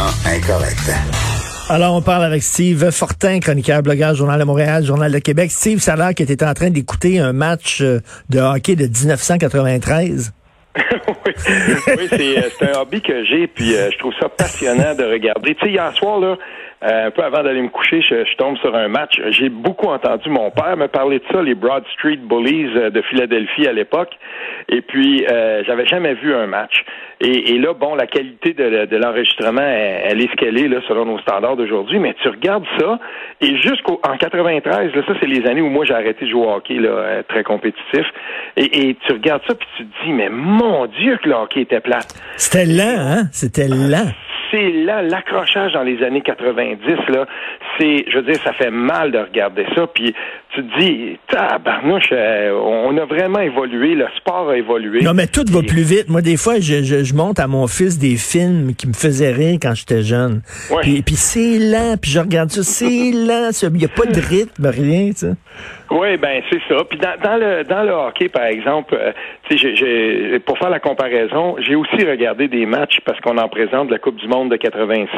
Politiquement incorrect. Alors, on parle avec Steve Fortin, chroniqueur, blogueur, Journal de Montréal, Journal de Québec. Steve, ça a l'air que tu étais en train d'écouter un match euh, de hockey de 1993. oui, oui c'est, euh, c'est un hobby que j'ai, puis euh, je trouve ça passionnant de regarder. Tu sais, hier soir, là, euh, un peu avant d'aller me coucher, je, je, tombe sur un match. J'ai beaucoup entendu mon père me parler de ça, les Broad Street Bullies de Philadelphie à l'époque. Et puis, euh, j'avais jamais vu un match. Et, et, là, bon, la qualité de, de l'enregistrement, elle, elle, est ce qu'elle est là, selon nos standards d'aujourd'hui. Mais tu regardes ça, et jusqu'en 93, là, ça c'est les années où moi j'ai arrêté de jouer au hockey là, euh, très compétitif. Et, et, tu regardes ça, puis tu te dis, mais mon Dieu que le hockey était plate. C'était lent, hein? C'était lent c'est là l'accrochage dans les années 90 là, c'est je veux dire ça fait mal de regarder ça puis tu te dis tabarnouche euh, on a vraiment évolué, le sport a évolué. Non mais tout va plus vite. Moi des fois je, je, je, monte à mon fils des films qui me faisaient rire quand j'étais jeune. Ouais. Puis, puis c'est lent, puis je regarde ça, c'est lent, il n'y a pas de rythme, rien, tu sais. Oui, ben c'est ça. Puis dans, dans, le dans le hockey, par exemple, euh, j'ai, pour faire la comparaison, j'ai aussi regardé des matchs parce qu'on en présente la Coupe du Monde de 86.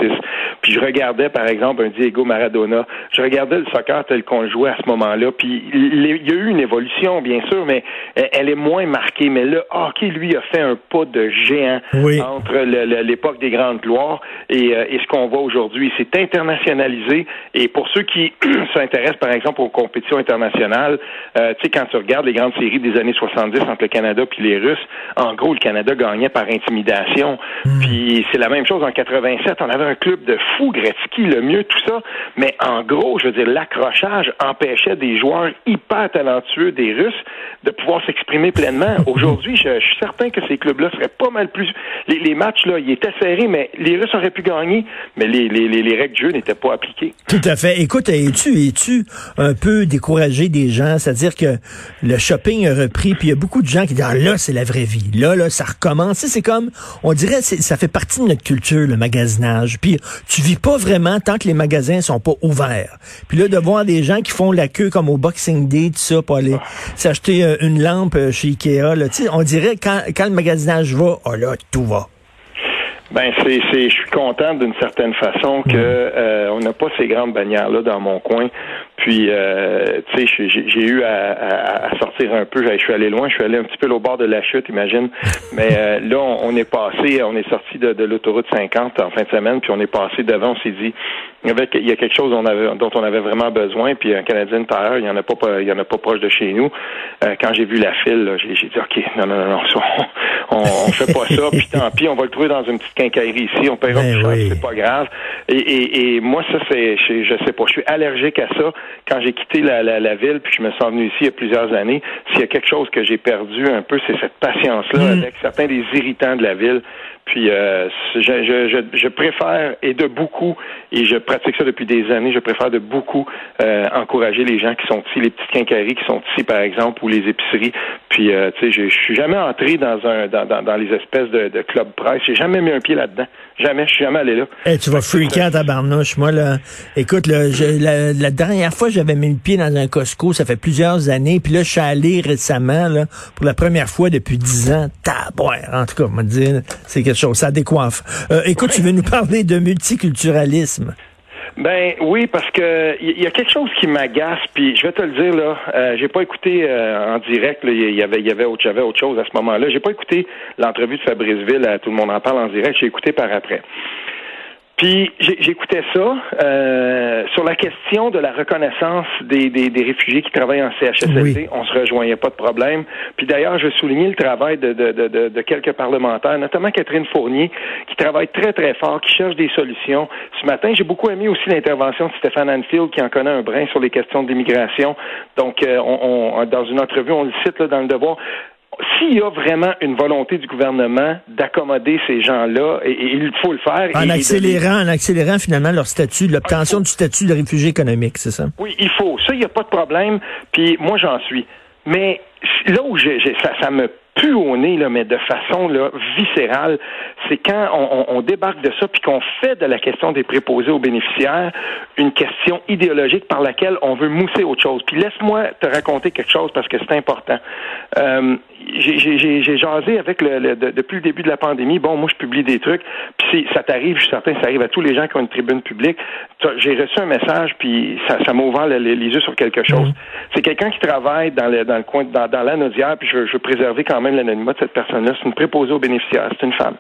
Puis je regardais, par exemple, un Diego Maradona. Je regardais le soccer tel qu'on le jouait à ce moment-là. Puis il y a eu une évolution, bien sûr, mais elle est moins marquée. Mais le hockey, lui, a fait un pas de géant oui. entre l'époque des grandes gloires et, euh, et ce qu'on voit aujourd'hui. C'est internationalisé. Et pour ceux qui s'intéressent, par exemple, aux compétitions internationales, euh, tu sais, quand tu regardes les grandes séries des années 70 entre le Canada puis les Russes, en gros, le Canada gagnait par intimidation. Mm. Puis c'est la même chose en 87. On avait un club de fous, Gretzky, le mieux, tout ça. Mais en gros, je veux dire, l'accrochage empêchait des joueurs hyper talentueux des Russes de pouvoir s'exprimer pleinement. Aujourd'hui, je, je, suis certain que ces clubs-là seraient pas mal plus... Les, les, matchs, là, ils étaient serrés, mais les Russes auraient pu gagner, mais les, les, les règles du jeu n'étaient pas appliquées. Tout à fait. Écoute, es-tu es-tu un peu découragé des gens, c'est-à-dire que le shopping a repris, puis il y a beaucoup de gens qui disent ah, là c'est la vraie vie, là là ça recommence. C'est comme, on dirait, ça fait partie de notre culture le magasinage. Puis tu vis pas vraiment tant que les magasins sont pas ouverts. Puis là de voir des gens qui font la queue comme au Boxing Day, tout ça, pour aller s'acheter une lampe chez Ikea, là, on dirait quand quand le magasinage va, oh là tout va. Ben c'est c'est je suis content d'une certaine façon que euh, on n'a pas ces grandes bannières là dans mon coin. Puis euh, tu sais j'ai eu à, à, sortir un peu. Je suis allé loin. Je suis allé un petit peu au bord de la chute, imagine. Mais euh, là on, on, est passé, on est sorti de, de l'autoroute 50 en fin de semaine, puis on est passé devant. On s'est dit il y, avait, il y a quelque chose dont on avait, dont on avait vraiment besoin. Puis un Canadien Tire, il y en a pas, il y en a pas proche de chez nous. Euh, quand j'ai vu la file, j'ai dit ok non non non, non on, on fait pas ça. Puis tant pis, on va le trouver dans une petite quincaillerie ici, on paiera ben plus oui. c'est pas grave. Et, et, et moi, ça, c'est, je, je sais pas, je suis allergique à ça. Quand j'ai quitté la, la, la, ville, puis je me suis venu ici il y a plusieurs années, s'il y a quelque chose que j'ai perdu un peu, c'est cette patience-là Mm. avec certains des irritants de la ville. Puis euh, je, je, je, je, préfère, et de beaucoup, et je pratique ça depuis des années, je préfère de beaucoup euh, encourager les gens qui sont ici, les petites quincailleries qui sont ici, par exemple, ou les épiceries. Puis, euh, tu sais, je, je suis jamais entré dans un dans, dans, dans les espèces de, de club presse. J'ai jamais mis un pied là-dedans. Jamais, je suis jamais allé là. Hey, tu vas freaker à ta barnouche. Moi, là, écoute, là, la, la, dernière fois, j'avais mis le pied dans un Costco, ça fait plusieurs années. Puis là, je suis allé récemment, là, pour la première fois depuis dix ans. Tabouère, en tout cas, on m'a dit, c'est chose, ça décoiffe. Euh, écoute, tu veux nous parler de multiculturalisme. Ben oui, parce que il y, a quelque chose qui m'agace, puis je vais te le dire là, euh, j'ai pas écouté euh, en direct, il y avait, y avait autre, j'avais autre chose à ce moment-là. J'ai pas écouté l'entrevue de Fabriceville, à tout le monde en parle en direct. J'ai écouté par après. Puis j'écoutais ça euh, sur la question de la reconnaissance des, des, des réfugiés qui travaillent en CHSLD. Oui. On se rejoignait pas de problème. Puis d'ailleurs, je soulignais le travail de, de, de, de, quelques parlementaires, notamment Catherine Fournier, qui travaille très très fort, qui cherche des solutions. Ce matin, j'ai beaucoup aimé aussi l'intervention de Stéphane Anfield, qui en connaît un brin sur les questions d'immigration. Donc, euh, on, on, dans une entrevue, on le cite là, dans le devoir s'il y a vraiment une volonté du gouvernement d'accommoder ces gens-là, et, et il faut le faire. En de- accélérant, en accélérant finalement leur statut, l'obtention du statut de réfugié économique, c'est ça? Oui, il faut. Ça, il n'y a pas de problème. Puis moi, j'en suis. Mais là où j'ai, ça, ça me pue au nez, là, mais de façon là, viscérale, c'est quand on, on- on débarque de ça puis qu'on fait de la question des préposés aux bénéficiaires une question idéologique par laquelle on veut mousser autre chose. Puis laisse-moi te raconter quelque chose parce que c'est important. Euh, j'ai, j'ai, j'ai- j'ai jasé avec le, le- de- depuis le début de la pandémie. Bon, moi, je publie des trucs. Puis ça t'arrive, je suis certain, ça arrive à tous les gens qui ont une tribune publique. J'ai reçu un message, puis ça, ça m'a ouvert le- le- les yeux sur quelque chose. C'est quelqu'un qui travaille dans le, dans le coin, dans, dans l'anodière, puis je, veux- préserver quand même l'anonymat de cette personne-là. C'est une préposée aux bénéficiaires, c'est une femme.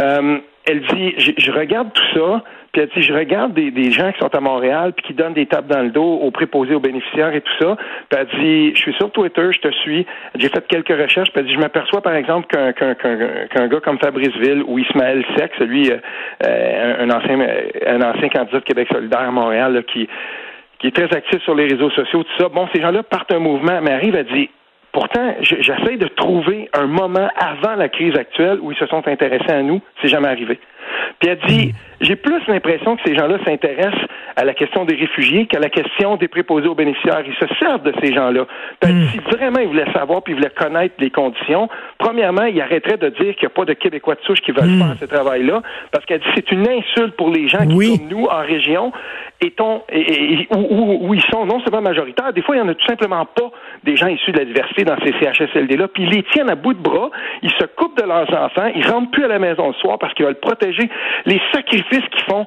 Euh, elle dit, je, regarde tout ça, puis elle dit, je regarde des, gens qui sont à Montréal, puis qui donnent des tapes dans le dos aux préposés aux bénéficiaires et tout ça. Puis elle dit, je suis sur Twitter, je te suis, j'ai fait quelques recherches, puis elle dit, je m'aperçois par exemple qu'un gars comme Fabrice Ville ou Ismaël Sec, celui, euh, euh, un, ancien un ancien candidat de Québec solidaire à Montréal, qui qui est très actif sur les réseaux sociaux, tout ça. Bon, ces gens-là partent un mouvement, mais arrive à dire, pourtant, je- j'essaie de trouver un moment avant la crise actuelle où ils se sont intéressés à nous. C'est jamais arrivé. Puis elle dit, j'ai plus l'impression que ces gens-là s'intéressent à la question des réfugiés qu'à la question des préposés aux bénéficiaires. Ils se servent de ces gens-là. Dit, si vraiment ils voulaient savoir puis ils voulaient connaître les conditions, premièrement, ils arrêteraient de dire qu'il n'y a pas de Québécois de souche qui veulent faire ce travail-là, parce qu'elle dit, c'est une insulte pour les gens qui, comme nous, en région, et, et- où, où- où ils sont non seulement majoritaires, des fois, il n'y en a tout simplement pas des gens issus de la diversité dans ces CHSLD-là, puis ils les tiennent à bout de bras, ils se coupent de leurs enfants, ils rentrent plus à la maison le soir parce qu'ils veulent protéger les sacrifices qu'ils font.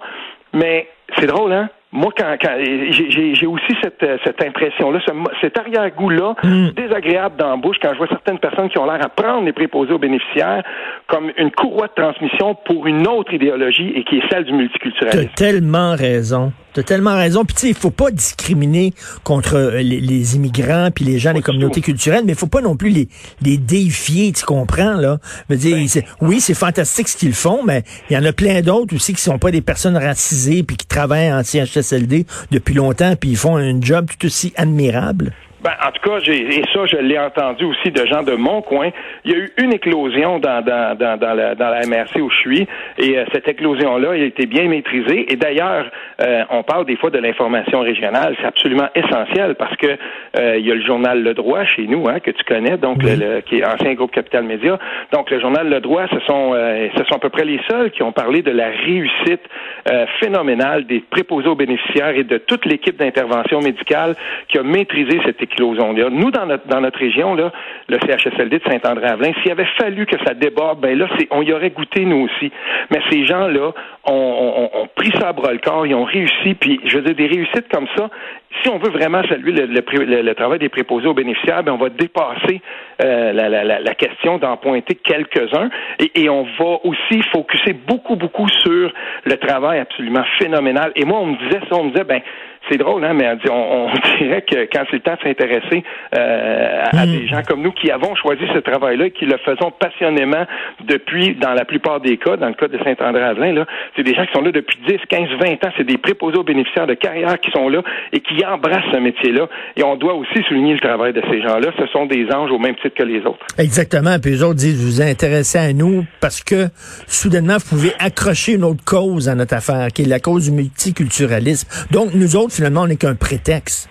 Mais c'est drôle, hein? Moi, quand, quand j'ai- aussi cette, euh, cette impression-là, ce, cet arrière-goût-là, désagréable dans la bouche, quand je vois certaines personnes qui ont l'air à prendre les préposés aux bénéficiaires comme une courroie de transmission pour une autre idéologie et qui est celle du T'as multiculturalisme. tellement raison. T'as tellement raison. Puis tu sais, il faut pas discriminer contre euh, les, les immigrants puis les gens des communautés culturelles, mais il faut pas non plus les, les défier, tu comprends là? Je veux dire, Ben. oui, c'est fantastique ce qu'ils font, mais il y en a plein d'autres aussi qui sont pas des personnes racisées puis qui travaillent en CHSLD depuis longtemps puis ils font un job tout aussi admirable. Ben, en tout cas, j'ai, et ça, je l'ai entendu aussi de gens de mon coin. Il y a eu une éclosion dans, dans, dans, dans, la, dans la MRC où je suis, et euh, cette éclosion-là a été bien maîtrisée. Et d'ailleurs, euh, on parle des fois de l'information régionale, c'est absolument essentiel parce que euh, il y a le journal Le Droit chez nous, hein, que tu connais, donc le, le- qui est ancien groupe Capital Média. Donc le journal Le Droit, ce sont, euh, ce sont à peu près les seuls qui ont parlé de la réussite euh, phénoménale des préposés aux bénéficiaires et de toute l'équipe d'intervention médicale qui a maîtrisé cette Nous, dans notre, dans notre région, là, le CHSLD de Saint-André-Avelin, s'il avait fallu que ça déborde, ben là, on y aurait goûté nous aussi. Mais ces gens-là ont, ont- ont pris ça à bras le corps, ils ont réussi, puis je veux dire, des réussites comme ça, si on veut vraiment saluer le, le pré- le- le travail des préposés aux bénéficiaires, ben on va dépasser euh, la, la- la- la question d'en pointer quelques-uns et, et on va aussi focuser beaucoup, beaucoup sur le travail absolument phénoménal. Et moi, on me disait ça, on me disait, ben, c'est drôle, hein, mais on, dit- on- on dirait que quand c'est le temps de s'intéresser euh, à, à des gens comme nous qui avons choisi ce travail-là et qui le faisons passionnément depuis, dans la plupart des cas, dans le cas de Saint-André-Avelin, c'est des gens qui sont là depuis 10, 15, 20 ans. C'est des préposés aux bénéficiaires de carrière qui sont là et qui embrassent ce métier-là. Et on doit aussi souligner le travail de ces gens-là. Ce sont des anges au même titre que les autres. Exactement. Puis les autres disent, vous vous intéressez à nous parce que soudainement, vous pouvez accrocher une autre cause à notre affaire, qui est la cause du multiculturalisme. Donc, nous autres, finalement, on n'est qu'un prétexte.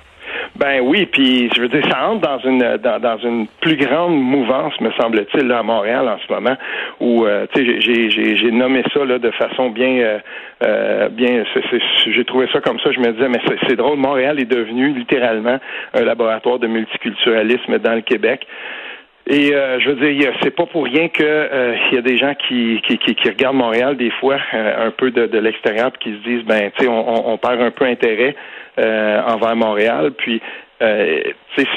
Ben oui, puis je veux dire, ça entre dans une dans, dans une plus grande mouvance, me semble-t-il, là, à Montréal en ce moment, où euh, tu sais, j'ai j'ai j'ai nommé ça là de façon bien euh, euh, bien. J'ai trouvé ça comme ça. Je me disais, mais c'est drôle. Montréal est devenu littéralement un laboratoire de multiculturalisme dans le Québec. Et euh, je veux dire, c'est pas pour rien que euh, il y a des gens qui, qui, qui, qui regardent Montréal des fois euh, un peu de, de l'extérieur puis qui se disent ben tu sais on, on, on perd un peu intérêt euh, envers Montréal. Puis euh, tu sais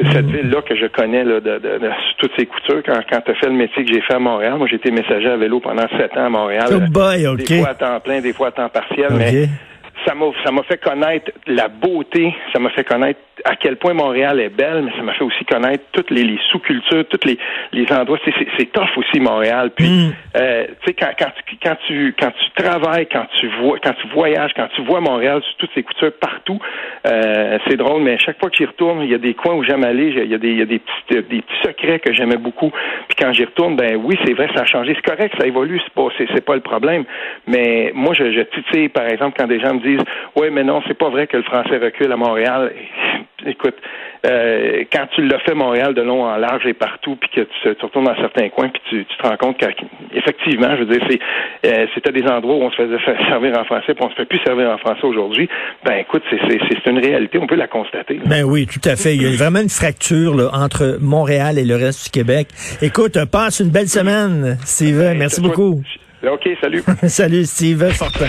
c'est cette ville là que je connais là, de, de, de toutes ses coutures. Quand quand tu as fait le métier que j'ai fait à Montréal moi j'ai été messager à vélo pendant sept ans à Montréal. Oh boy, des fois à temps plein des fois à temps partiel mais ça m'a ça m'a fait connaître la beauté, ça m'a fait connaître à quel point Montréal est belle, mais ça m'a fait aussi connaître toutes les, les sous-cultures, tous les, les endroits. C'est, c'est, c'est tough aussi Montréal. Puis, Mm. euh, tu sais, quand, quand, tu, quand tu quand tu travailles, quand tu vois, quand tu voyages, quand tu vois Montréal toutes ces coutures partout, euh, c'est drôle. Mais chaque fois que j'y retourne, il y a des coins où j'aime aller. Il y a des, il y a des petits, des petits secrets que j'aimais beaucoup. Puis quand j'y retourne, ben oui, c'est vrai, ça a changé. C'est correct, ça évolue. C'est pas, c'est, c'est pas le problème. Mais moi, je, je titille, par exemple, quand des gens me disent, ouais, mais non, c'est pas vrai que le français recule à Montréal. Écoute, euh, quand tu l'as fait Montréal de long en large et partout, puis que tu, tu retournes dans certains coins, puis tu, tu te rends compte qu'effectivement, je veux dire, c'est euh, c'était des endroits où on se faisait servir en français, puis on se fait plus servir en français aujourd'hui. Ben écoute, c'est, une réalité, on peut la constater. Ben oui, tout à fait. Il y a vraiment une fracture là, entre Montréal et le reste du Québec. Écoute, passe une belle semaine, Steve. Merci beaucoup. OK, salut. Salut, Steve Fortin.